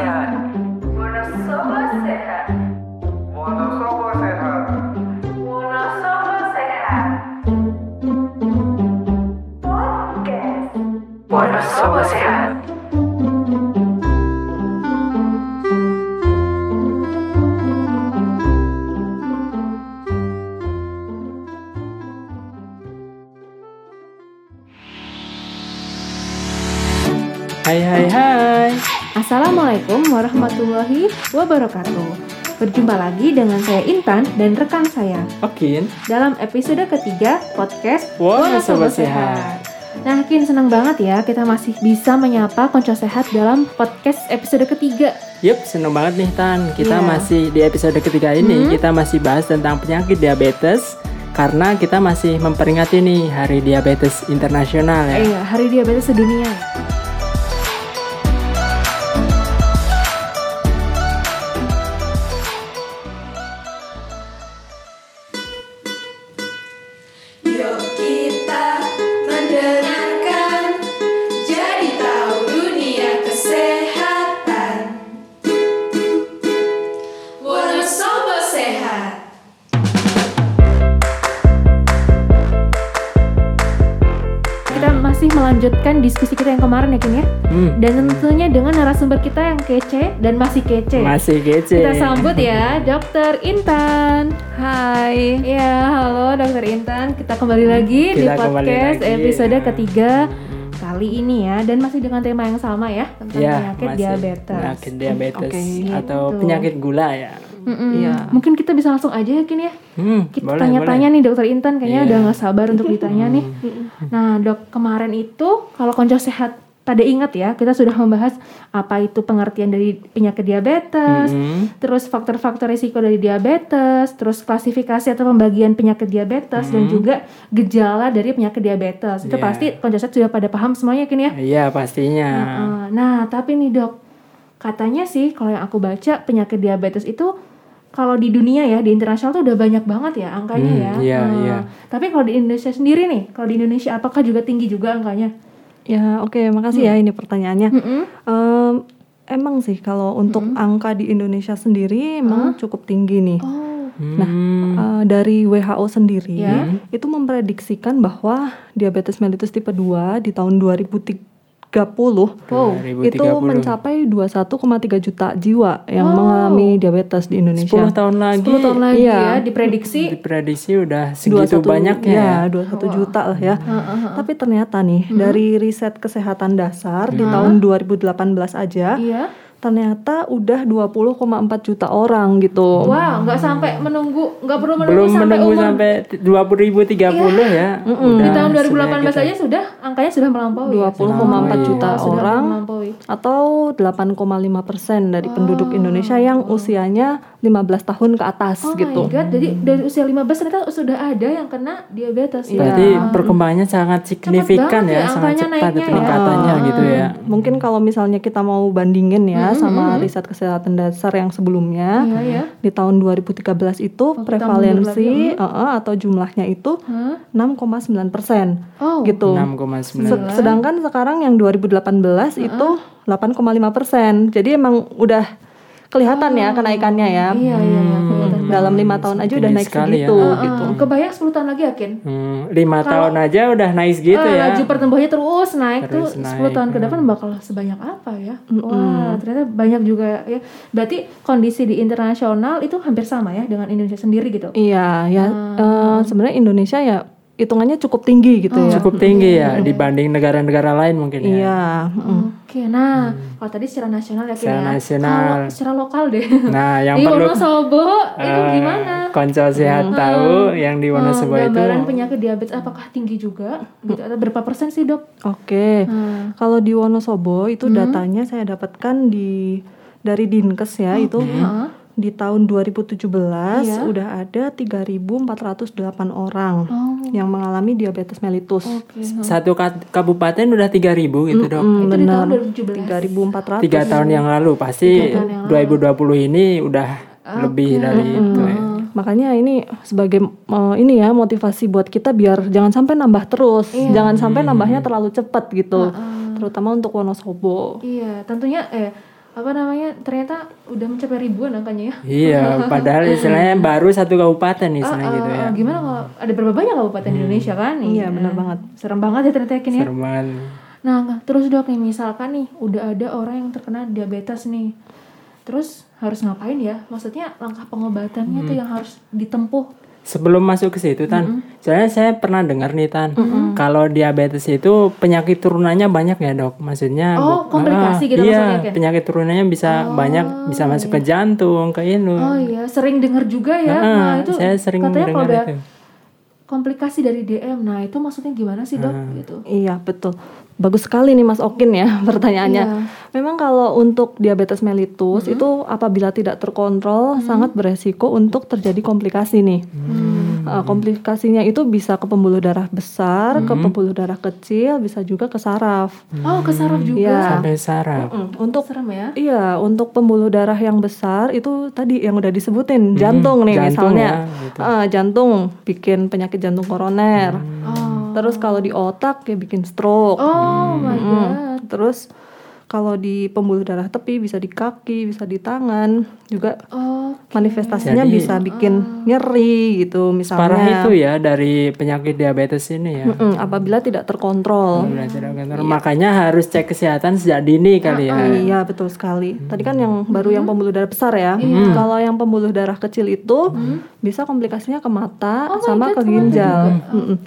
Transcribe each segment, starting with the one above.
sehat. Wonosobo sehat. Wonosobo sehat. Wonosobo sehat. Podcast. Wonosobo sehat. Hai hai hai. Assalamualaikum warahmatullahi wabarakatuh. Berjumpa lagi dengan saya Intan dan rekan saya Okin. dalam episode ketiga podcast Wonosobo Wonosobo Sehat. Nah, Kin senang banget ya kita masih bisa menyapa konco sehat dalam podcast episode ketiga. Yup, seneng banget nih Tan. Kita Iya. masih di episode ketiga ini Hmm. kita masih bahas tentang penyakit diabetes karena kita masih memperingati nih Hari Diabetes Internasional ya. Iya, Hari Diabetes Sedunia. Melanjutkan diskusi kita yang kemarin ya, Kin ya. Hmm, Dan tentunya dengan narasumber kita yang kece dan masih kece. masih kece. Kita sambut ya, Dokter Intan. Hai. Ya, halo Dokter Intan. Kita kembali lagi di Kita kembali podcast lagi. episode ketiga kali ini ya, dan masih dengan tema yang sama ya tentang Ya, penyakit masih diabetes. Penyakit diabetes Oke. atau Gitu. penyakit gula ya. Mm-mm. Iya. Mungkin kita bisa langsung aja ya, Kin ya. Hmm, Kita boleh, tanya-tanya boleh. nih Dokter Intan, kayaknya Iya. udah nggak sabar untuk ditanya nih. Nah, Dok, kemarin itu kalau konco sehat pada ingat ya, kita sudah membahas apa itu pengertian dari penyakit diabetes, Hmm, terus faktor-faktor risiko dari diabetes, terus klasifikasi atau pembagian penyakit diabetes dan juga gejala dari penyakit diabetes. Itu Iya. pasti konco sehat sudah pada paham semuanya kan ya? Iya pastinya. Heeh. Nah, tapi nih dok, katanya sih kalau yang aku baca penyakit diabetes itu kalau di dunia ya di internasional tuh udah banyak banget ya angkanya Hmm, ya. iya, Eh, iya. Tapi kalau di Indonesia sendiri nih, kalau di Indonesia apakah juga tinggi juga angkanya? Ya, oke, makasih ya ini pertanyaannya. Mm-mm. Em, emang sih kalau untuk angka di Indonesia sendiri emang cukup tinggi nih. Oh, Nah, Hmm, eh, dari WHO sendiri Ya. itu memprediksikan bahwa diabetes mellitus tipe 2 di tahun 2030 wow. 2030. itu mencapai 21,3 juta jiwa yang Wow. mengalami diabetes di 10 Indonesia. tahun lagi. 10 tahun lagi Iya. ya diprediksi. diprediksi udah segitu 21 banyaknya ya, ya. 21 juta lah ya. Heeh. Tapi ternyata nih dari riset kesehatan dasar di tahun 2018 aja Iya. Ternyata udah 20,4 juta orang gitu. Wah, nggak sampai menunggu, nggak perlu menunggu belum sampai menunggu umur. sampai 20.030 ya. Udah Di tahun 2018 sebenarnya aja sudah angkanya sudah melampaui. ya? 20,4 juta Oh, sudah orang melampaui. atau 8,5 persen dari penduduk Indonesia yang usianya 15 tahun ke atas Oh gitu. my god, jadi dari usia 15 ternyata sudah ada yang kena diabetes ya. Berarti perkembangannya sangat signifikan ya, ya sangat angkanya cepat naiknya ya. peningkatannya gitu ya. Mungkin kalau misalnya kita mau bandingin ya sama riset kesehatan dasar yang sebelumnya, Iya ya. di tahun 2013 itu kita prevalensi eh, eh, atau jumlahnya itu Hah? 6,9 persen Oh. gitu. 6,9. Se- sedangkan sekarang yang 2018 itu 8,5 persen. Jadi emang udah kelihatan ya kenaikannya ya. Iya iya iya. kelihatan. Dalam lima tahun aja udah naik sekali ya. segitu Ah, gitu. Kebayang 10 tahun lagi yakin? Hmm, lima tahun aja udah naik gitu Eh, ya. Laju pertumbuhannya terus naik Terus tuh 10 naik, tahun ke depan bakal sebanyak apa ya? Wah, ternyata banyak juga ya. Berarti kondisi di internasional itu hampir sama ya dengan Indonesia sendiri gitu. Iya, ya eh, sebenarnya Indonesia ya hitungannya cukup tinggi gitu ya. Cukup tinggi ya dibanding negara-negara lain mungkin ya. Iya, mm. Oke, nah kalau tadi secara nasional yakin Secara ya. nasional. Kalau secara lokal deh. Nah, yang di perlu Wonosobo itu eh, gimana? Konco sehat tahu yang di Wonosobo Eh, itu gambaran penyakit diabetes apakah tinggi juga gitu atau berapa persen sih dok? Oke. Hmm. Kalau di Wonosobo itu datanya saya dapatkan di dari Dinkes ya itu Heeh. Di tahun 2017 Iya. udah ada 3.408 orang Oh, yang mengalami diabetes mellitus. oke. satu kabupaten udah 3000 gitu dok. Hmm, Itu di tahun benar. 2017. 3.400. Tiga tahun yang lalu pasti yang 2020 ini udah lebih dari itu ya. Makanya ini sebagai eh, ini ya motivasi buat kita biar jangan sampai nambah terus, jangan sampai nambahnya terlalu cepat gitu. Terutama untuk Wonosobo. Iya, tentunya eh apa namanya ternyata udah mencapai ribuan angkanya ya. Iya, padahal istilahnya baru satu kabupaten Ah, istilahnya ah, gitu ya. ah, Gimana kalau ada berapa banyak kabupaten di Indonesia kan? Iya, benar banget. Serem banget ya ternyata yakin ya. Serem banget. Nah, terus dok nih misalkan nih udah ada orang yang terkena diabetes nih, terus harus ngapain ya? Maksudnya langkah pengobatannya tuh yang harus ditempuh. Sebelum masuk ke situ Tan, soalnya saya pernah dengar nih Tan, kalau diabetes itu penyakit turunannya banyak ya dok, maksudnya Oh, bu- komplikasi ah, gitu iya, maksudnya, Ken? penyakit turunannya bisa banyak, bisa masuk ke jantung, ke ini. Oh iya, sering dengar juga ya. Heeh, nah itu saya sering katanya kalau udah itu. komplikasi dari DM, nah itu maksudnya gimana sih dok? Gitu. Iya betul. Bagus sekali nih Mas Okin ya pertanyaannya. Iya. Memang kalau untuk diabetes mellitus itu apabila tidak terkontrol sangat beresiko untuk terjadi komplikasi nih. Uh, komplikasinya itu bisa ke pembuluh darah besar, ke pembuluh darah kecil, bisa juga ke saraf. Oh, ke saraf juga. Iya. Sampai saraf. Mm, Untuk Serem ya. Iya, untuk pembuluh darah yang besar itu tadi yang udah disebutin jantung nih jantung misalnya. ya, gitu. Ah, jantung bikin penyakit jantung koroner. Oh. Terus kalau di otak ya bikin stroke. Oh my Mm. god. Terus kalau di pembuluh darah tepi bisa di kaki, bisa di tangan, juga Oh. manifestasinya Jadi- bisa bikin nyeri gitu misalnya. Parah itu ya dari penyakit diabetes ini ya. Mm, apabila tidak terkontrol. Benar, tidak kontrol. Makanya harus cek kesehatan sejak dini kali ya. Iya betul sekali. Tadi kan yang baru yang pembuluh darah besar ya. Kalau yang pembuluh darah kecil itu bisa komplikasinya ke mata sama ke ginjal. Mm-mm.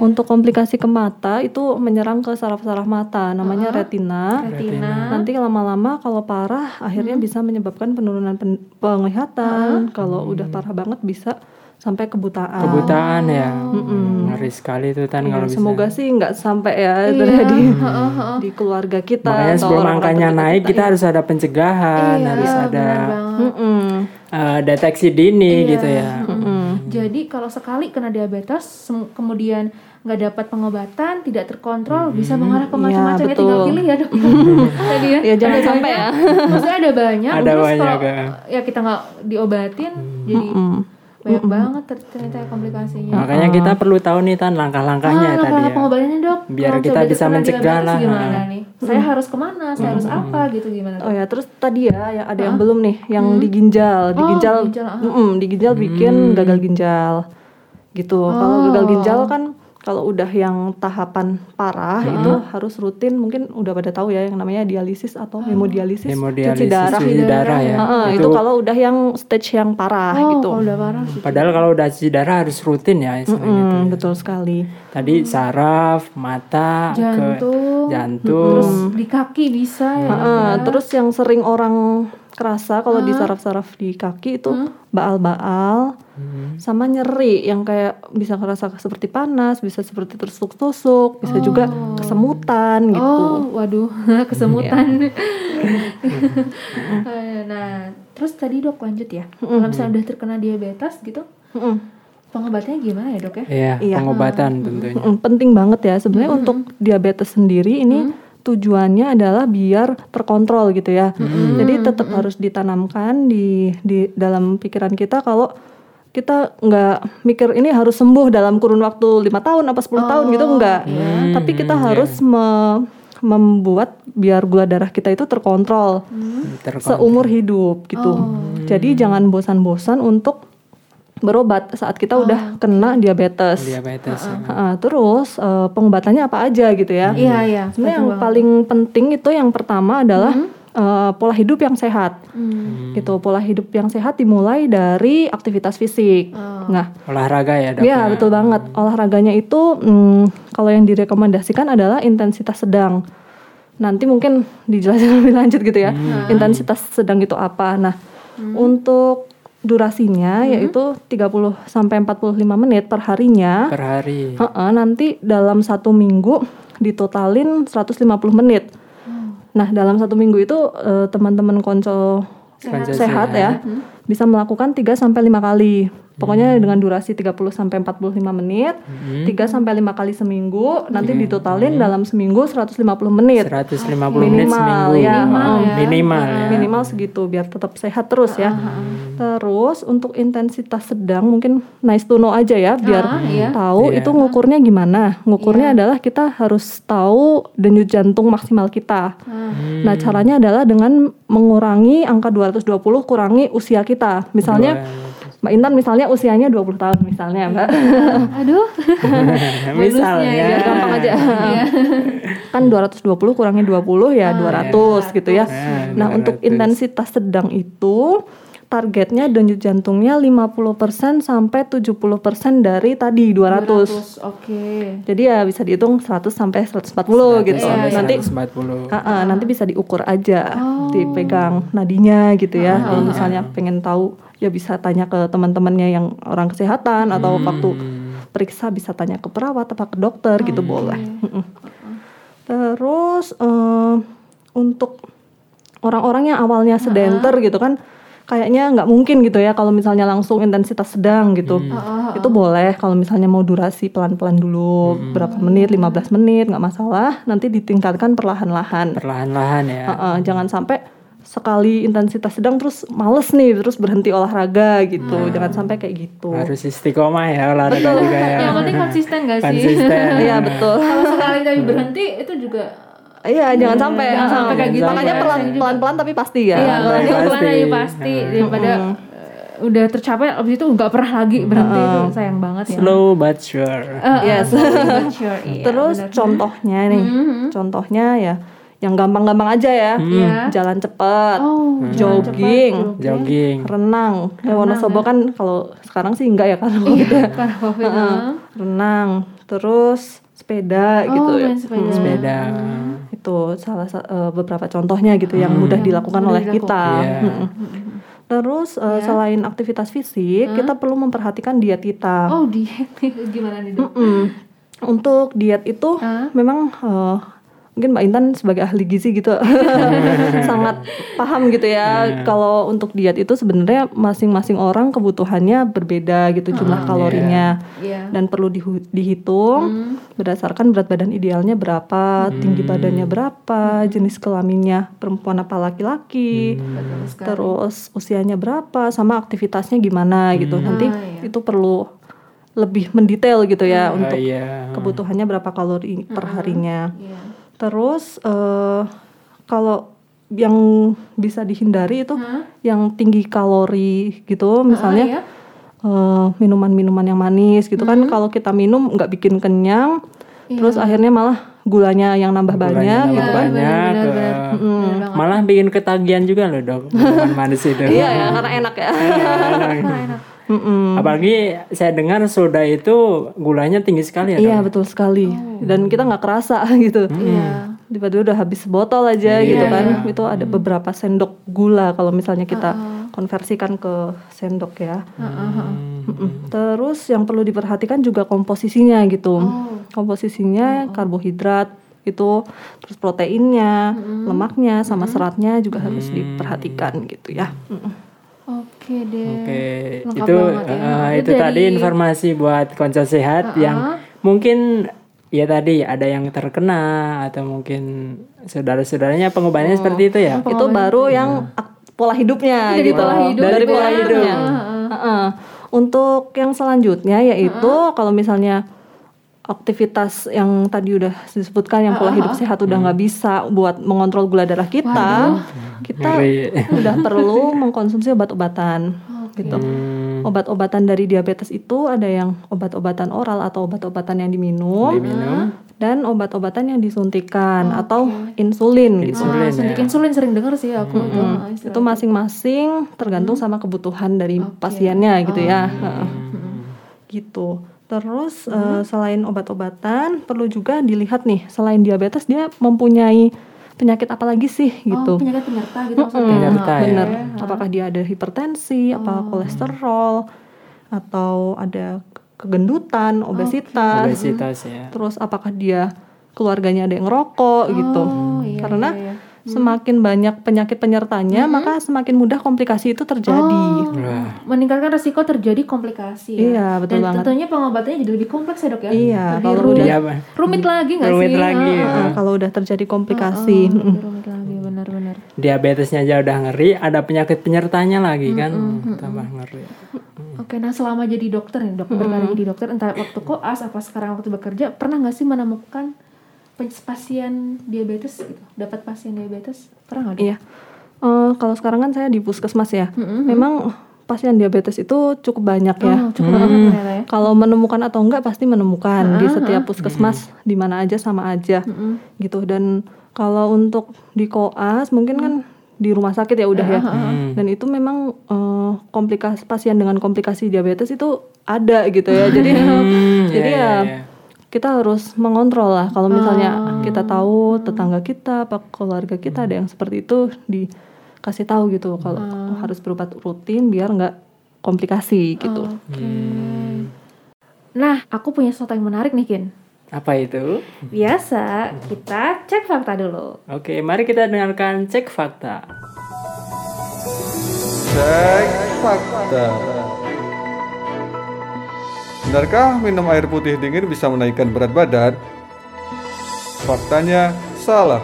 Untuk komplikasi ke mata itu menyerang ke saraf-saraf mata, namanya retina. Retina. Nanti lama-lama kalau parah akhirnya bisa menyebabkan penurunan pen- penglihatan. Kalau udah parah banget bisa sampai kebutaan. Kebutaan ya. Ngeri sekali itu Tan Iya, kalau bisa. semoga sih nggak sampai ya terjadi di keluarga kita. Makanya atau sebelum angkanya naik kita. kita harus ada pencegahan, harus ada eh, deteksi dini gitu ya. Jadi kalau sekali kena diabetes, kemudian nggak dapat pengobatan, tidak terkontrol, bisa mengarah ke macam-macam ya. Tinggal betul. pilih ya dok. Tadi ya. Ya jangan Ada sampai banyak. ya. Maksudnya ada banyak. Ada terus banyak, kalau ya. ya kita nggak diobatin, jadi banyak banget ter- ternyata komplikasinya. Makanya kita perlu tahu nih Tan langkah-langkahnya Ah, tadi langkah ya. pengobatannya dok. Biar Kalau kita bisa mencegah lah. Gimana nih? Saya harus ke mana? Saya harus apa gitu gimana? Oh ya, terus tadi ya yang ada yang belum nih, yang di ginjal, di Oh, ginjal, ginjal, ah. Di ginjal bikin gagal ginjal, gitu. Kalau gagal ginjal kan kalau udah yang tahapan parah itu harus rutin, mungkin udah pada tahu ya yang namanya dialisis atau hemodialisis, Hemodialisis, cuci darah. cuci darah ya. Heeh, itu kalau udah yang stage yang parah Oh, gitu. kalau udah parah sih. Padahal kalau udah cuci darah harus rutin ya istilahnya gitu. Mm, betul sekali. Tadi saraf, mata, Jantung. ke jantung. Terus di kaki bisa ya. Heeh, terus yang sering orang kerasa kalau di saraf-saraf di kaki itu baal-baal sama nyeri yang kayak bisa ngerasa seperti panas, bisa seperti tertusuk-tusuk, bisa juga kesemutan gitu. Oh, waduh, kesemutan. Eh, nah, terus tadi dok lanjut ya. Kalau misalnya udah terkena diabetes gitu, pengobatannya gimana ya dok ya? Iya, Iya. pengobatan tentunya. Mm-mm, penting banget ya sebenarnya untuk diabetes sendiri ini tujuannya adalah biar terkontrol gitu ya. Jadi tetap harus ditanamkan di di dalam pikiran kita kalau kita nggak mikir ini harus sembuh dalam kurun waktu lima tahun apa 10 tahun gitu enggak. Tapi kita harus me- membuat biar gula darah kita itu terkontrol Terkon- seumur hidup gitu. Jadi jangan bosan-bosan untuk berobat saat kita udah kena diabetes. diabetes. ya. Heeh, terus eh, pengobatannya apa aja gitu ya? Iya, iya. Sebenarnya yang paling penting itu yang pertama adalah eh, pola hidup yang sehat. Hmm. Gitu, pola hidup yang sehat dimulai dari aktivitas fisik. Nah, Olahraga ya, Dok. ya betul banget. Olahraganya itu mm, kalau yang direkomendasikan adalah intensitas sedang. Nanti mungkin dijelaskan lebih lanjut gitu ya. Intensitas sedang itu apa? Nah, untuk durasinya yaitu 30 sampai 45 menit per harinya. Per hari. Heeh, nanti dalam satu minggu ditotalin 150 menit. Nah dalam satu minggu itu eh, teman-teman konco Konco sehat, ya bisa melakukan 3 sampai lima kali. Pokoknya dengan durasi 30 sampai 45 menit, 3 sampai 5 kali seminggu, nanti ditotalin dalam seminggu 150 menit. 150 menit Minimal seminggu. ya. Oh, Oh, Minimal ya. Minimal segitu biar tetap sehat terus ya. Terus untuk intensitas sedang mungkin nice to know aja ya biar Ah, iya. tahu Iya. itu ngukurnya gimana. Ngukurnya adalah kita harus tahu denyut jantung maksimal kita. Hmm. Nah, caranya adalah dengan mengurangi angka 220 kurangi usia kita. Misalnya Mbak Intan misalnya usianya 20 tahun misalnya, Mbak. Aduh. Misalnya. Biar gampang aja. kan 220 kurangi 20 ya 200 gitu ya. Ah, Nah, untuk 200. intensitas sedang itu targetnya denyut jantungnya 50% sampai 70% dari tadi 200. Oke. Jadi ya bisa dihitung 100 sampai 140 gitu. Sampai Nanti 140. Ah, ah, nanti bisa diukur aja, Oh. dipegang nadinya gitu ya. Ah, Kalau misalnya pengen tahu ya bisa tanya ke teman-temannya yang orang kesehatan atau Hmm. waktu periksa bisa tanya ke perawat atau ke dokter gitu boleh. Mm-mm. Terus eh, untuk orang-orang yang awalnya sedenter gitu kan kayaknya nggak mungkin gitu ya kalau misalnya langsung intensitas sedang gitu. Itu boleh kalau misalnya mau durasi pelan-pelan dulu berapa menit, 15 menit nggak masalah. Nanti ditingkatkan perlahan-lahan. Perlahan-lahan ya. Heeh, jangan sampai sekali intensitas sedang terus males nih terus berhenti olahraga gitu. Jangan sampai kayak gitu. Harus istiqomah ya olahraga juga ya. Yang penting konsisten gak sih? Konsisten. Iya betul. Kalau sekali tapi berhenti itu juga Iya, jangan sampai. jangan sampai kayak gitu. Makanya ya. pelan pelan-pelan tapi pasti ya. Iya, kalau Pasti. dia pelan aja pasti daripada eh, udah tercapai abis itu nggak pernah lagi berhenti itu sayang banget ya. Slow but sure. Eh, Yes. slowly but sure, iya, Terus benar. contohnya nih, Mhm. contohnya ya yang gampang-gampang aja ya. Iya. Jalan cepat, Oh, jogging, Jogging. renang. Ya Wonosobo kan kalau sekarang sih enggak ya karena Covid ya. karena covid Heeh. renang, terus sepeda Oh, gitu ya. sepeda. Sepeda. Itu salah sa- eh, beberapa contohnya gitu yang mudah dilakukan mudah oleh kita. Iya. Mm-mm. Terus eh, selain aktivitas fisik, kita perlu memperhatikan diet kita. oh diet gimana nih dok? Untuk diet itu Hah? memang eh, mungkin Mbak Intan sebagai ahli gizi gitu sangat paham gitu ya kalau untuk diet itu sebenarnya masing-masing orang kebutuhannya berbeda gitu jumlah kalorinya Iya. dan perlu dihu- dihitung berdasarkan berat badan idealnya berapa, tinggi badannya berapa, jenis kelaminnya perempuan apa laki-laki, sekali. terus usianya berapa, sama aktivitasnya gimana gitu. Nanti Ah, iya. itu perlu lebih mendetail gitu ya Oh, untuk iya. kebutuhannya berapa kalori per harinya. Iya. Terus eh, kalau yang bisa dihindari itu Hah? yang tinggi kalori gitu, misalnya iya. eh, minuman-minuman yang manis gitu kan. Kalau kita minum nggak bikin kenyang, terus akhirnya malah gulanya yang nambah banyak Gulanya gitu kan. banyak, benar, eh, benar. Benar banget. malah bikin ketagihan juga loh dok minuman manis itu Iya ya, karena enak ya. Mm-mm. apalagi saya dengar soda itu gulanya tinggi sekali ya Iya dok betul sekali. Dan kita nggak kerasa gitu. Iya. Tiba-tiba udah habis botol aja gitu kan. Itu ada beberapa sendok gula kalau misalnya kita konversikan ke sendok ya. Mm-mm. Terus yang perlu diperhatikan juga komposisinya gitu. Komposisinya karbohidrat itu terus proteinnya, lemaknya sama seratnya juga harus diperhatikan gitu ya. Oke deh. Oke, Lengkap itu ya. eh, Itu itu tadi informasi buat konco sehat yang mungkin ya tadi ada yang terkena atau mungkin saudara-saudaranya pengobatannya seperti itu ya. itu baru yang ak- pola hidupnya Dari gitu. pola hidup Dari ya. pola hidupnya. Heeh. Heeh. Untuk yang selanjutnya yaitu kalau misalnya aktivitas yang tadi udah disebutkan yang pola hidup sehat udah nggak bisa buat mengontrol gula darah kita, kita Ngeri. udah perlu mengkonsumsi obat-obatan gitu. Hmm, Obat-obatan dari diabetes itu ada yang obat-obatan oral atau obat-obatan yang diminum, diminum. dan obat-obatan yang disuntikan atau insulin gitu. Insulin ya. Suntik insulin sering denger sih aku itu. Ah, istilah itu masing-masing tergantung sama kebutuhan dari pasiennya gitu ya Heeh. gitu terus eh, selain obat-obatan perlu juga dilihat nih selain diabetes dia mempunyai penyakit apa lagi sih gitu. Oh, penyakit penyerta gitu maksudnya. Penyerta ya. bener apakah dia ada hipertensi apa kolesterol atau ada kegendutan obesitas. Obesitas ya. terus apakah dia keluarganya ada yang ngerokok gitu. Oh, iya, karena iya, iya. Semakin banyak penyakit penyertanya, maka semakin mudah komplikasi itu terjadi. Wah. meningkatkan resiko terjadi komplikasi ya. Iya, betul Dan banget. tentunya pengobatannya jadi lebih kompleks ya dok ya. Iya, lebih kalau rumit, udah- Iya, rumit lagi nggak Rumit sih? lagi, Heeh. ya. Nah, kalau udah terjadi komplikasi, Heeh, mm-mm. lebih rumit lagi benar-benar. Diabetesnya aja udah ngeri, ada penyakit penyertanya lagi kan, tambah ngeri. Oke, nah selama jadi dokter nih, dok, berkarir jadi dokter, entah waktu koas apa sekarang waktu bekerja, pernah nggak sih menemukan pasien diabetes gitu? Dapat pasien diabetes? Pernah nggak? Iya. Eh, kalau sekarang kan saya di puskesmas ya. Memang pasien diabetes itu cukup banyak ya. Oh, cukup banget ternyata ya. Kalau menemukan atau enggak pasti menemukan di setiap puskesmas di mana aja sama aja gitu. Dan kalau untuk di koas mungkin kan di rumah sakit ya udah ya. Dan itu memang eh, komplikasi pasien dengan komplikasi diabetes itu ada gitu ya. Jadi jadi iya, ya iya. Kita harus mengontrol lah. Kalau misalnya kita tahu tetangga kita, apa keluarga kita ada yang seperti itu dikasih tahu gitu kalau oh, harus berobat rutin biar nggak komplikasi gitu. Nah, aku punya sesuatu yang menarik nih, Kin. Apa itu? Biasa, kita cek fakta dulu. Oke, mari kita dengarkan cek fakta. Cek fakta. Benarkah minum air putih dingin bisa menaikkan berat badan? Faktanya salah.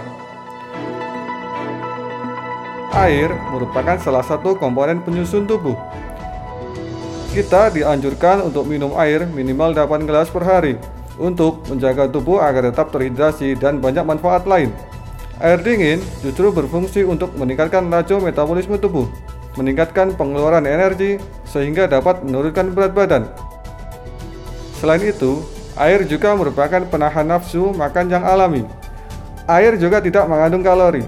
Air merupakan salah satu komponen penyusun tubuh. Kita dianjurkan untuk minum air minimal 8 gelas per hari untuk menjaga tubuh agar tetap terhidrasi dan banyak manfaat lain. Air dingin justru berfungsi untuk meningkatkan laju metabolisme tubuh, meningkatkan pengeluaran energi sehingga dapat menurunkan berat badan. Selain itu, air juga merupakan penahan nafsu makan yang alami. Air juga tidak mengandung kalori.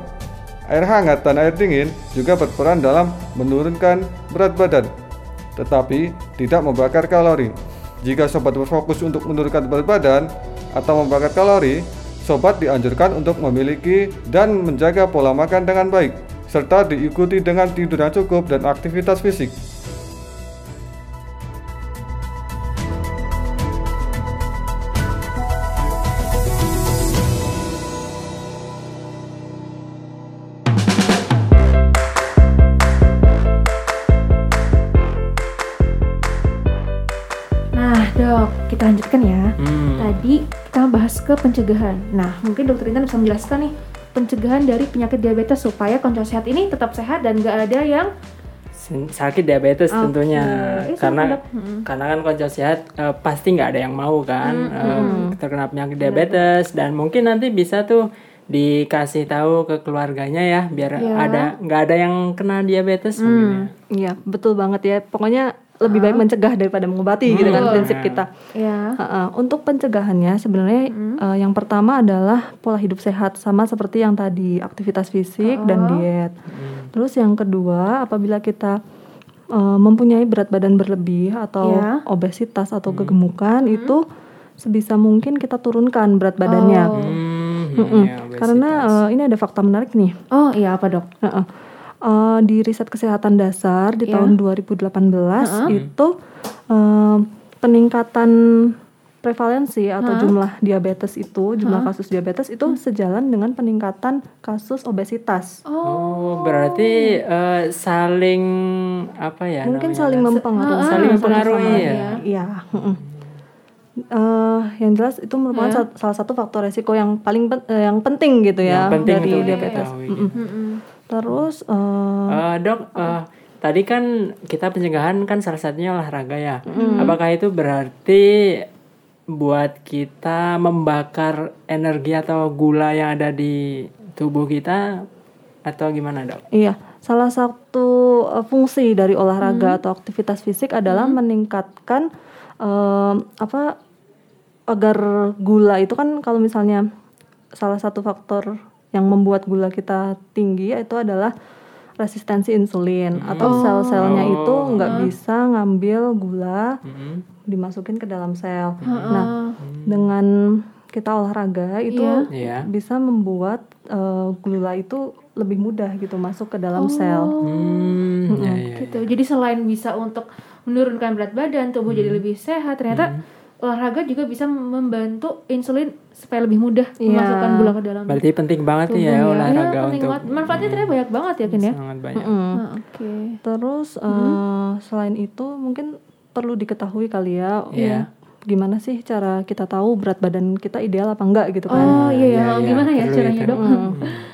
Air hangat dan air dingin juga berperan dalam menurunkan berat badan, tetapi tidak membakar kalori. Jika sobat berfokus untuk menurunkan berat badan atau membakar kalori, sobat dianjurkan untuk memiliki dan menjaga pola makan dengan baik, serta diikuti dengan tidur yang cukup dan aktivitas fisik. Ke pencegahan. Nah, mungkin dokter Intan bisa menjelaskan nih pencegahan dari penyakit diabetes supaya konco sehat ini tetap sehat dan gak ada yang sakit diabetes Oke. tentunya Iya, karena. Mm-mm. karena kan konco sehat eh, pasti nggak ada yang mau kan eh, terkena penyakit diabetes dan mungkin nanti bisa tuh dikasih tahu ke keluarganya ya biar Ya. ada nggak ada yang kena diabetes mungkin ya. Iya, betul banget ya. Pokoknya lebih baik mencegah daripada mengobati gitu kan prinsip kita. ya. Ha-ha. Untuk pencegahannya sebenarnya eh, yang pertama adalah pola hidup sehat sama seperti yang tadi aktivitas fisik dan diet. Terus yang kedua apabila kita eh, mempunyai berat badan berlebih atau Ya. obesitas atau kegemukan itu sebisa mungkin kita turunkan berat badannya. Hmm, Mm-mm. ya. Karena eh, ini ada fakta menarik nih. Oh, iya apa, Dok? Heeh. Eh, di riset kesehatan dasar di Ya. tahun 2018 itu eh, peningkatan prevalensi atau jumlah diabetes itu jumlah kasus diabetes itu sejalan dengan peningkatan kasus obesitas. oh berarti eh, saling apa ya Mungkin namanya? saling mempengaruhi. saling mempengaruhi ya Iya. heeh. Eh, yang jelas itu merupakan sal- salah satu faktor resiko yang paling pen- eh, yang penting gitu ya Yang penting dari untuk diabetes. diketahui. Mm-mm. Terus eh, Eh, dok, eh, tadi kan kita pencegahan kan salah satunya olahraga ya. Apakah itu berarti buat kita membakar energi atau gula yang ada di tubuh kita atau gimana dok? Iya, salah satu uh, fungsi dari olahraga atau aktivitas fisik adalah meningkatkan um, apa agar gula itu kan kalau misalnya salah satu faktor yang membuat gula kita tinggi itu adalah resistensi insulin atau sel-selnya itu nggak bisa ngambil gula Hmm. dimasukin ke dalam sel. Nah, dengan kita olahraga itu Iya. bisa membuat uh, gula itu lebih mudah gitu masuk ke dalam sel. Hmm, ya, ya. gitu. Jadi selain bisa untuk menurunkan berat badan, tubuh jadi lebih sehat, ternyata olahraga juga bisa membantu insulin supaya lebih mudah Iya. memasukkan gula ke dalam Berarti penting banget nih ya ya. olahraga Iya, penting untuk banget. Manfaatnya ternyata banyak banget ya, Kin ya. sangat banyak. Mm. Nah, Oke. Terus eh, selain itu mungkin perlu diketahui kali ya Iya. gimana sih cara kita tahu berat badan kita ideal apa enggak gitu kan. Oh iya ya, iya, iya. gimana ya Perlu caranya dok?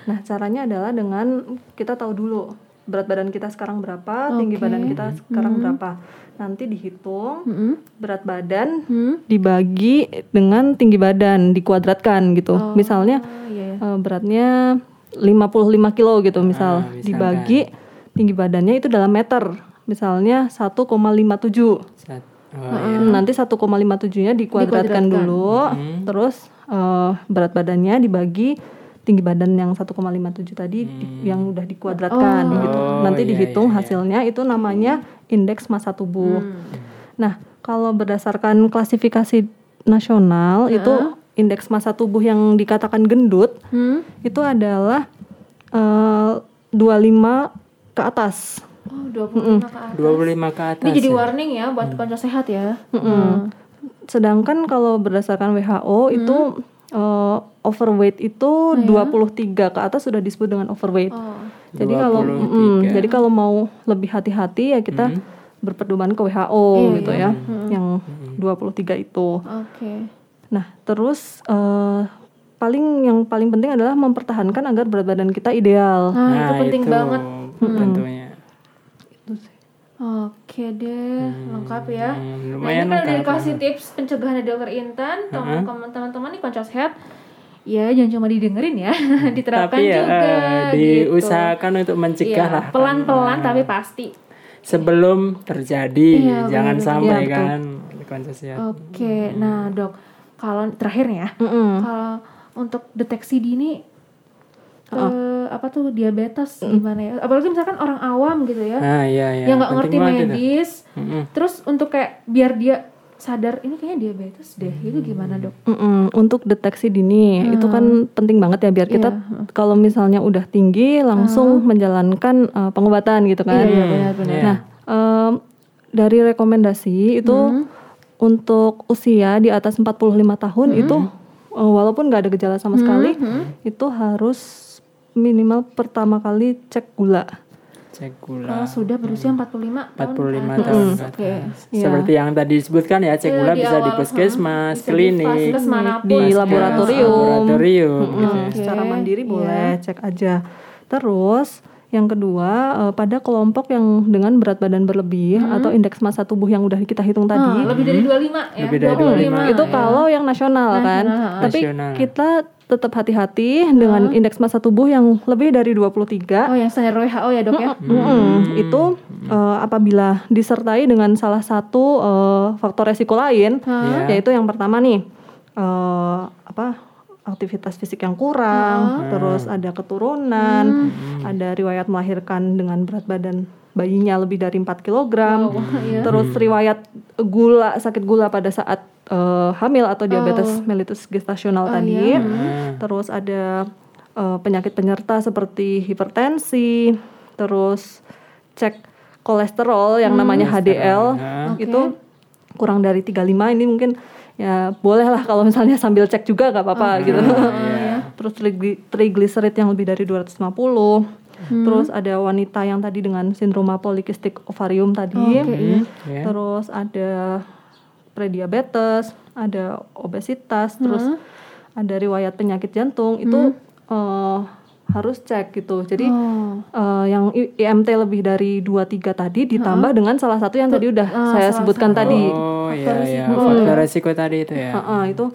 Nah, caranya adalah dengan kita tahu dulu berat badan kita sekarang berapa, tinggi Oke. badan kita sekarang berapa. Nanti dihitung Mm-mm. berat badan Hmm. dibagi dengan tinggi badan dikuadratkan gitu. Misalnya Oh iya ya. eh, beratnya 55 kilo gitu misal Ah, misalkan. dibagi tinggi badannya itu dalam meter. Misalnya 1,57. Saat- oh, Hmm, Nanti 1,57-nya dikuadratkan Dikuadratkan. dulu, terus eh, berat badannya dibagi tinggi badan yang 1,57 tadi di- yang udah dikuadratkan gitu. Oh, Nanti iya, dihitung iya, iya. hasilnya itu namanya indeks massa tubuh. Hmm. Nah, kalau berdasarkan klasifikasi nasional itu indeks massa tubuh yang dikatakan gendut Hmm. itu adalah eh, 25 ke atas. Oh 25 ke atas. 25 ke atas. Ini jadi ya? warning ya buat konco sehat ya. Mm-mm. Sedangkan kalau berdasarkan WHO itu eh, overweight itu 23 ke atas sudah disebut dengan overweight. Oh. Jadi kalau 23. mm, jadi kalau mau lebih hati-hati ya kita berpedoman ke WHO gitu ya. Yang 23 itu. Oke. Nah, terus eh, paling yang paling penting adalah mempertahankan agar berat badan kita ideal. Nah, itu penting itu banget. Tentunya. Oke deh, lengkap ya. Hmm, nah, lumayan ini kan udah dikasih tips pencegahan dari dokter Intan, teman- teman-teman nih konco sehat. Ya, jangan cuma didengerin ya, diterapkan Tapi ya juga eh, gitu. diusahakan untuk mencegah Iya, lah. pelan-pelan tapi pasti. Sebelum terjadi, Iya, jangan sampai Iya, betul. kan konco sehat. Oke, nah dok, kalau terakhir nih ya, Mm-mm. kalau untuk deteksi dini eh, apa tuh diabetes gimana ya? Apalagi misalkan orang awam gitu ya, Nah, iya iya. yang nggak ngerti medis, Mm-mm. terus untuk kayak biar dia sadar ini kayaknya diabetes deh, itu gimana dok? Mm-mm. Untuk deteksi dini itu kan penting banget ya biar kita Iya. kalau misalnya udah tinggi langsung menjalankan uh, pengobatan gitu kan. Iya, benar-benar. Iya. Nah, em, dari rekomendasi itu Hmm. untuk usia di atas 45 tahun Hmm. itu uh, walaupun nggak ada gejala sama sekali itu harus minimal pertama kali cek gula. Cek gula. Kalau sudah berusia 45 tahun 45 ke tahun ke Oke. atas. Seperti yang tadi disebutkan ya, cek Iya, gula di bisa di puskesmas, bisa di klinik, vaskes mana pun. di laboratorium. laboratorium gitu ya. Hmm, Secara mandiri Iya. boleh cek aja. Terus yang kedua eh, pada kelompok yang dengan berat badan berlebih atau indeks massa tubuh yang udah kita hitung tadi lebih dari 25 ya. Lebih dari 25 itu ya. kalau yang nasional kan. Tapi Nasional. kita tetap hati-hati dengan indeks massa tubuh yang lebih dari 23. Oh, yang standar WHO ya, Dok ya. Mm-mm. Itu eh, apabila disertai dengan salah satu eh, faktor resiko lain, Iya. yaitu yang pertama nih eh, apa aktivitas fisik yang kurang, terus ada keturunan, ada riwayat melahirkan dengan berat badan bayinya lebih dari 4 kg, terus riwayat gula sakit gula pada saat eh, hamil atau diabetes mellitus gestasional tadi, terus ada eh, penyakit penyerta seperti hipertensi, terus cek kolesterol yang namanya HDL itu kurang dari 35 ini mungkin ya boleh lah kalau misalnya sambil cek juga nggak apa-apa gitu. Terus trigli- triglycerid yang lebih dari 250. Terus ada wanita yang tadi dengan sindroma polikistik ovarium tadi. Ya. Terus ada prediabetes, ada obesitas, terus ada riwayat penyakit jantung itu eh, harus cek gitu. Jadi eh, yang I- IMT lebih dari 23 tadi ditambah dengan salah satu yang tadi udah saya sebutkan tadi. Oh iya iya, faktor resiko tadi itu ya. Heeh, itu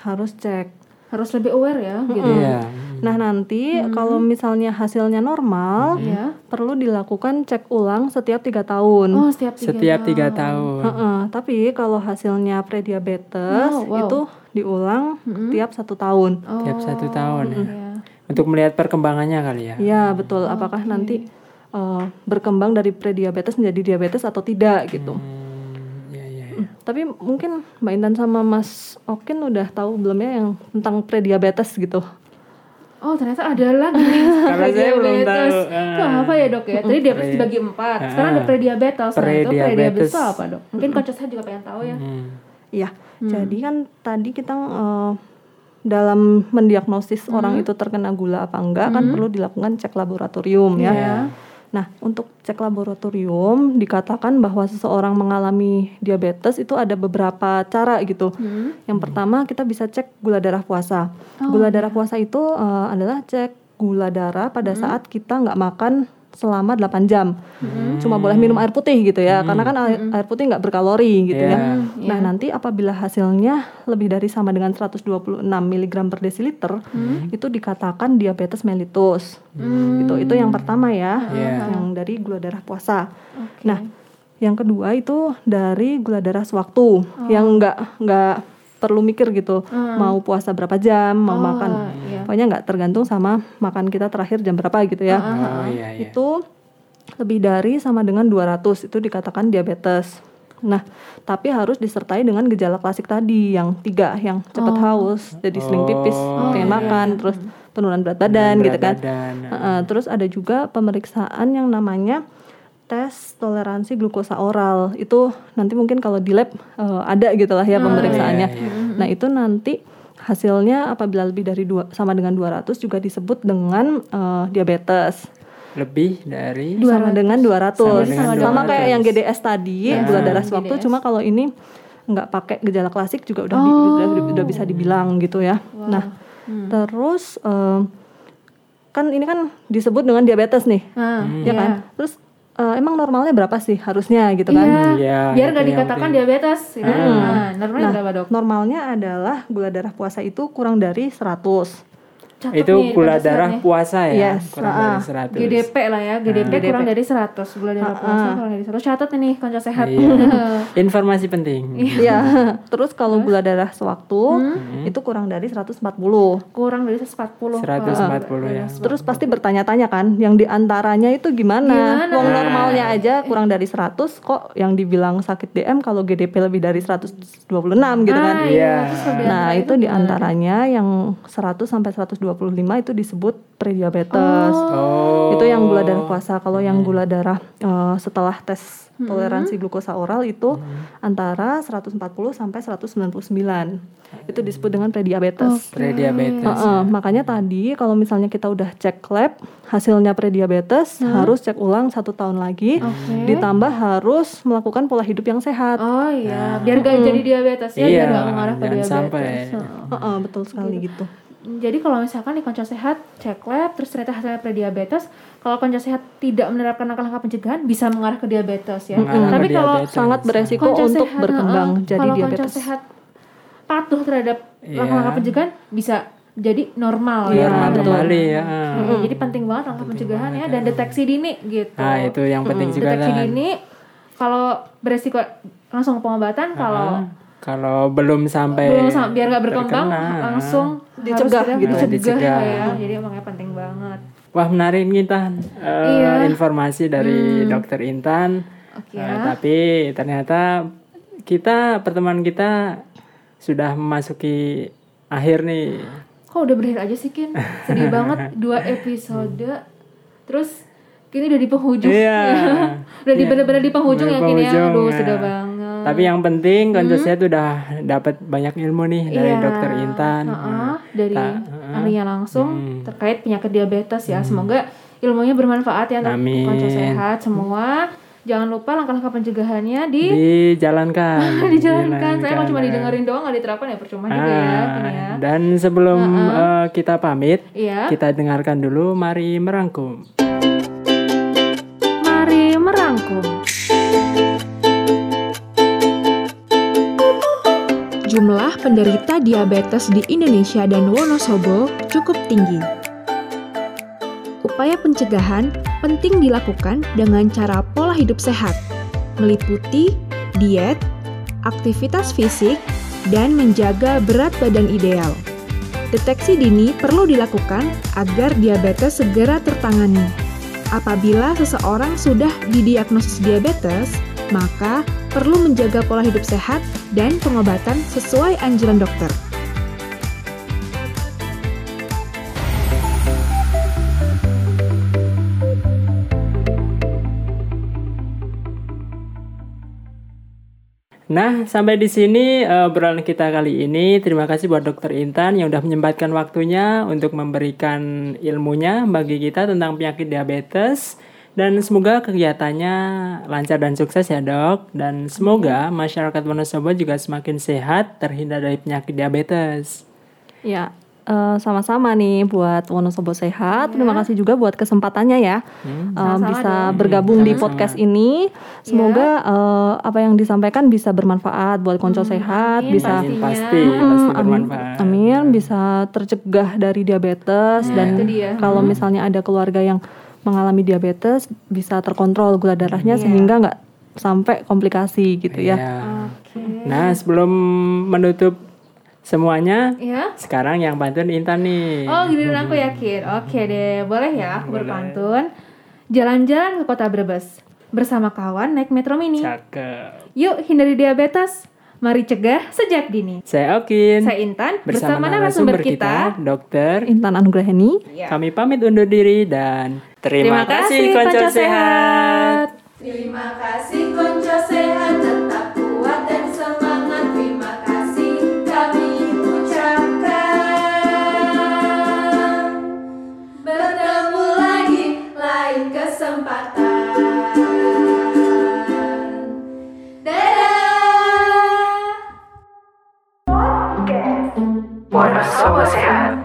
harus cek. Harus lebih aware ya gitu. Iya. Nah nanti kalau misalnya hasilnya normal, Iya. perlu dilakukan cek ulang setiap tiga tahun. Oh, setiap tiga Setiap tiga tahun. Heeh, tapi kalau hasilnya prediabetes Oh, wow. itu diulang tiap satu tahun. Tiap satu tahun ya. Iya. Untuk melihat perkembangannya kali ya. Ya betul. Apakah nanti eh, berkembang dari prediabetes menjadi diabetes atau tidak gitu. Hmm, iya iya. iya. Tapi mungkin Mbak Intan sama Mas Okin udah tahu belum ya yang tentang prediabetes gitu? Oh ternyata ada lagi Karena saya belum Diabetes. tahu. Ah. Itu apa ya dok ya? Tadi diabetes dibagi empat. Sekarang ada prediabetes. Nah itu Prediabetes. itu apa dok? Mungkin coach saya juga pengen tahu ya. Hmm. Iya. Jadi kan tadi kita eh, dalam mendiagnosis orang itu terkena gula apa enggak kan perlu dilakukan cek laboratorium ya. Iya. Nah, untuk cek laboratorium dikatakan bahwa seseorang mengalami diabetes itu ada beberapa cara gitu. Yang pertama kita bisa cek gula darah puasa. Gula darah puasa itu eh, adalah cek gula darah pada saat kita nggak makan selama 8 jam. Cuma boleh minum air putih gitu ya, karena kan air, air putih nggak berkalori gitu ya. Nah, nanti apabila hasilnya lebih dari sama dengan 126 mg per desiliter, itu dikatakan diabetes mellitus. Itu itu yang pertama ya, Iya. yang dari gula darah puasa. Nah, yang kedua itu dari gula darah sewaktu, yang nggak nggak perlu mikir gitu, mau puasa berapa jam, mau makan, iya. pokoknya nggak tergantung sama makan kita terakhir jam berapa gitu ya. Oh iya iya. Itu lebih dari sama dengan 200 itu dikatakan diabetes. Nah, tapi harus disertai dengan gejala klasik tadi yang tiga, yang cepat haus, jadi sering pipis, pengen makan, terus penurunan berat badan gitu kan. Badan. Heeh, terus ada juga pemeriksaan yang namanya tes toleransi glukosa oral. Itu nanti mungkin kalau di lab eh, ada gitu lah ya pemeriksaannya. Nah, itu nanti hasilnya apabila lebih dari dua sama dengan 200 juga disebut dengan eh, diabetes. Lebih dari Sama dengan 200. Sama Sama, dengan kayak 200. yang GDS tadi, gula darah sewaktu cuma kalau ini nggak pakai gejala klasik juga udah di- udah, udah bisa dibilang gitu ya. Nah, terus eh, kan ini kan disebut dengan diabetes nih. Nah, ya kan? Terus eh, emang normalnya berapa sih harusnya gitu kan? Iya. Iya, Biar itu nggak yang dikatakan penting. diabetes. Gitu. Nah, normalnya Nah, berapa dok? normalnya adalah gula darah puasa itu kurang dari 100. Catat itu nih, gula darah saatnya. puasa ya, Yes, kurang ah, dari 100. GDP lah ya, GDP kurang dari 100 gula darah puasa kurang dari 100. Catat ini konco sehat. Iya. Informasi penting. Iya. Terus kalau gula darah sewaktu itu kurang dari 140. kurang dari 140. 140 ya. Terus pasti bertanya-tanya kan, yang di antaranya itu gimana? Gimana? Wong normalnya aja kurang dari 100 kok yang dibilang sakit DM kalau GDP lebih dari 126 gitu kan? Ah, Iya. Di Nah itu di antaranya yang 100 sampai 125 itu disebut prediabetes. Oh. Itu yang gula darah puasa. Kalau yang gula darah eh, setelah tes toleransi glukosa oral itu antara 140 sampai 199. Itu disebut dengan prediabetes. Prediabetes. Heeh, makanya tadi kalau misalnya kita udah cek lab hasilnya prediabetes harus cek ulang satu tahun lagi ditambah harus melakukan pola hidup yang sehat Oh iya, biar gak jadi diabetes ya, Iya, biar gak mengarah ke diabetes. sampai. Heeh. Heeh, betul sekali gitu Jadi kalau misalkan di konco sehat cek lab terus ternyata hasilnya prediabetes, kalau konco sehat tidak menerapkan langkah-langkah pencegahan bisa mengarah ke diabetes ya. Mengarah Tapi ke kalau diabetes. sangat beresiko konco untuk sehat, berkembang heeh, jadi kalau konco diabetes sehat patuh terhadap Iya. langkah-langkah pencegahan bisa jadi normal Iya, ya. Normal betul. kembali ya. Mm, Jadi penting banget langkah pencegahan ya dan deteksi dini gitu. Nah, itu yang penting juga deteksi kan. dini kalau beresiko langsung pengobatan kalau Kalau belum sampai belum sam- biar nggak berkembang terkena. langsung Dicegah harus gitu. dicegah, Dicegah. ya jadi makanya penting banget Wah menarik nih Tan Eh, Iya. Hmm. informasi dari Dokter Intan. Oke Eh, ya. tapi ternyata kita pertemuan kita sudah memasuki akhir nih. kok udah berakhir aja sih Kin sedih banget dua episode terus kini udah di penghujung Iya. udah di bener-bener di penghujung ya Kin ya aduh ya. sudah banget Tapi yang penting konsepnya tuh udah dapat banyak ilmu nih dari Iya. Dokter Intan. Heeh, dari Ta- ahlinya langsung terkait penyakit diabetes ya. Semoga ilmunya bermanfaat ya untuk konco sehat semua. Jangan lupa langkah-langkah pencegahannya di Dijalankan. dijalankan. Saya mau cuma didengerin doang nggak diterapkan ya percuma juga ya. Ah, Gini ya. Dan sebelum eh, kita pamit, Iya. kita dengarkan dulu Mari Merangkum. Mari merangkum. Jumlah penderita diabetes di Indonesia dan Wonosobo cukup tinggi. Upaya pencegahan penting dilakukan dengan cara pola hidup sehat, meliputi diet, aktivitas fisik, dan menjaga berat badan ideal. Deteksi dini perlu dilakukan agar diabetes segera tertangani. Apabila seseorang sudah didiagnosis diabetes, maka perlu menjaga pola hidup sehat dan pengobatan sesuai anjuran dokter. Nah, sampai di sini uh, kita kali ini. Terima kasih buat Dokter Intan yang udah menyempatkan waktunya untuk memberikan ilmunya bagi kita tentang penyakit diabetes. Dan semoga kegiatannya lancar dan sukses ya dok. Dan semoga masyarakat Wonosobo juga semakin sehat terhindar dari penyakit diabetes. Ya, eh, sama-sama nih buat Wonosobo Sehat. Terima kasih juga buat kesempatannya ya. Eh, Sama-sama bisa dong. bergabung di Sama-sama. podcast ini. Semoga eh, apa yang disampaikan bisa bermanfaat buat konco sehat, amin, bisa Amin, Pastinya. pasti, Mm, pasti amin, bermanfaat. amin, bisa tercegah dari diabetes Nah, dan kalau misalnya ada keluarga yang mengalami diabetes bisa terkontrol gula darahnya Iya. sehingga nggak sampai komplikasi gitu ya. Iya. Oke. Nah, sebelum menutup semuanya, Ya. sekarang yang pantun Intan nih. Oh, giliran aku yakin. Oke deh, boleh ya aku berpantun. Jalan-jalan ke kota Brebes bersama kawan naik metro mini. Cakep. Yuk hindari diabetes. Mari cegah sejak dini. Saya Okin. Saya Intan bersama, bersama narasumber kita. Dokter. Intan Anugraheni. Ya. Kami pamit undur diri dan terima, Terima kasih, Konco Konco Sehat. Sehat. Terima kasih konco sehat. Tetap kuat dan semangat. Terima kasih kami ucapkan. Bertemu lagi lain kesempatan. Dadah. Wonosobo Sehat.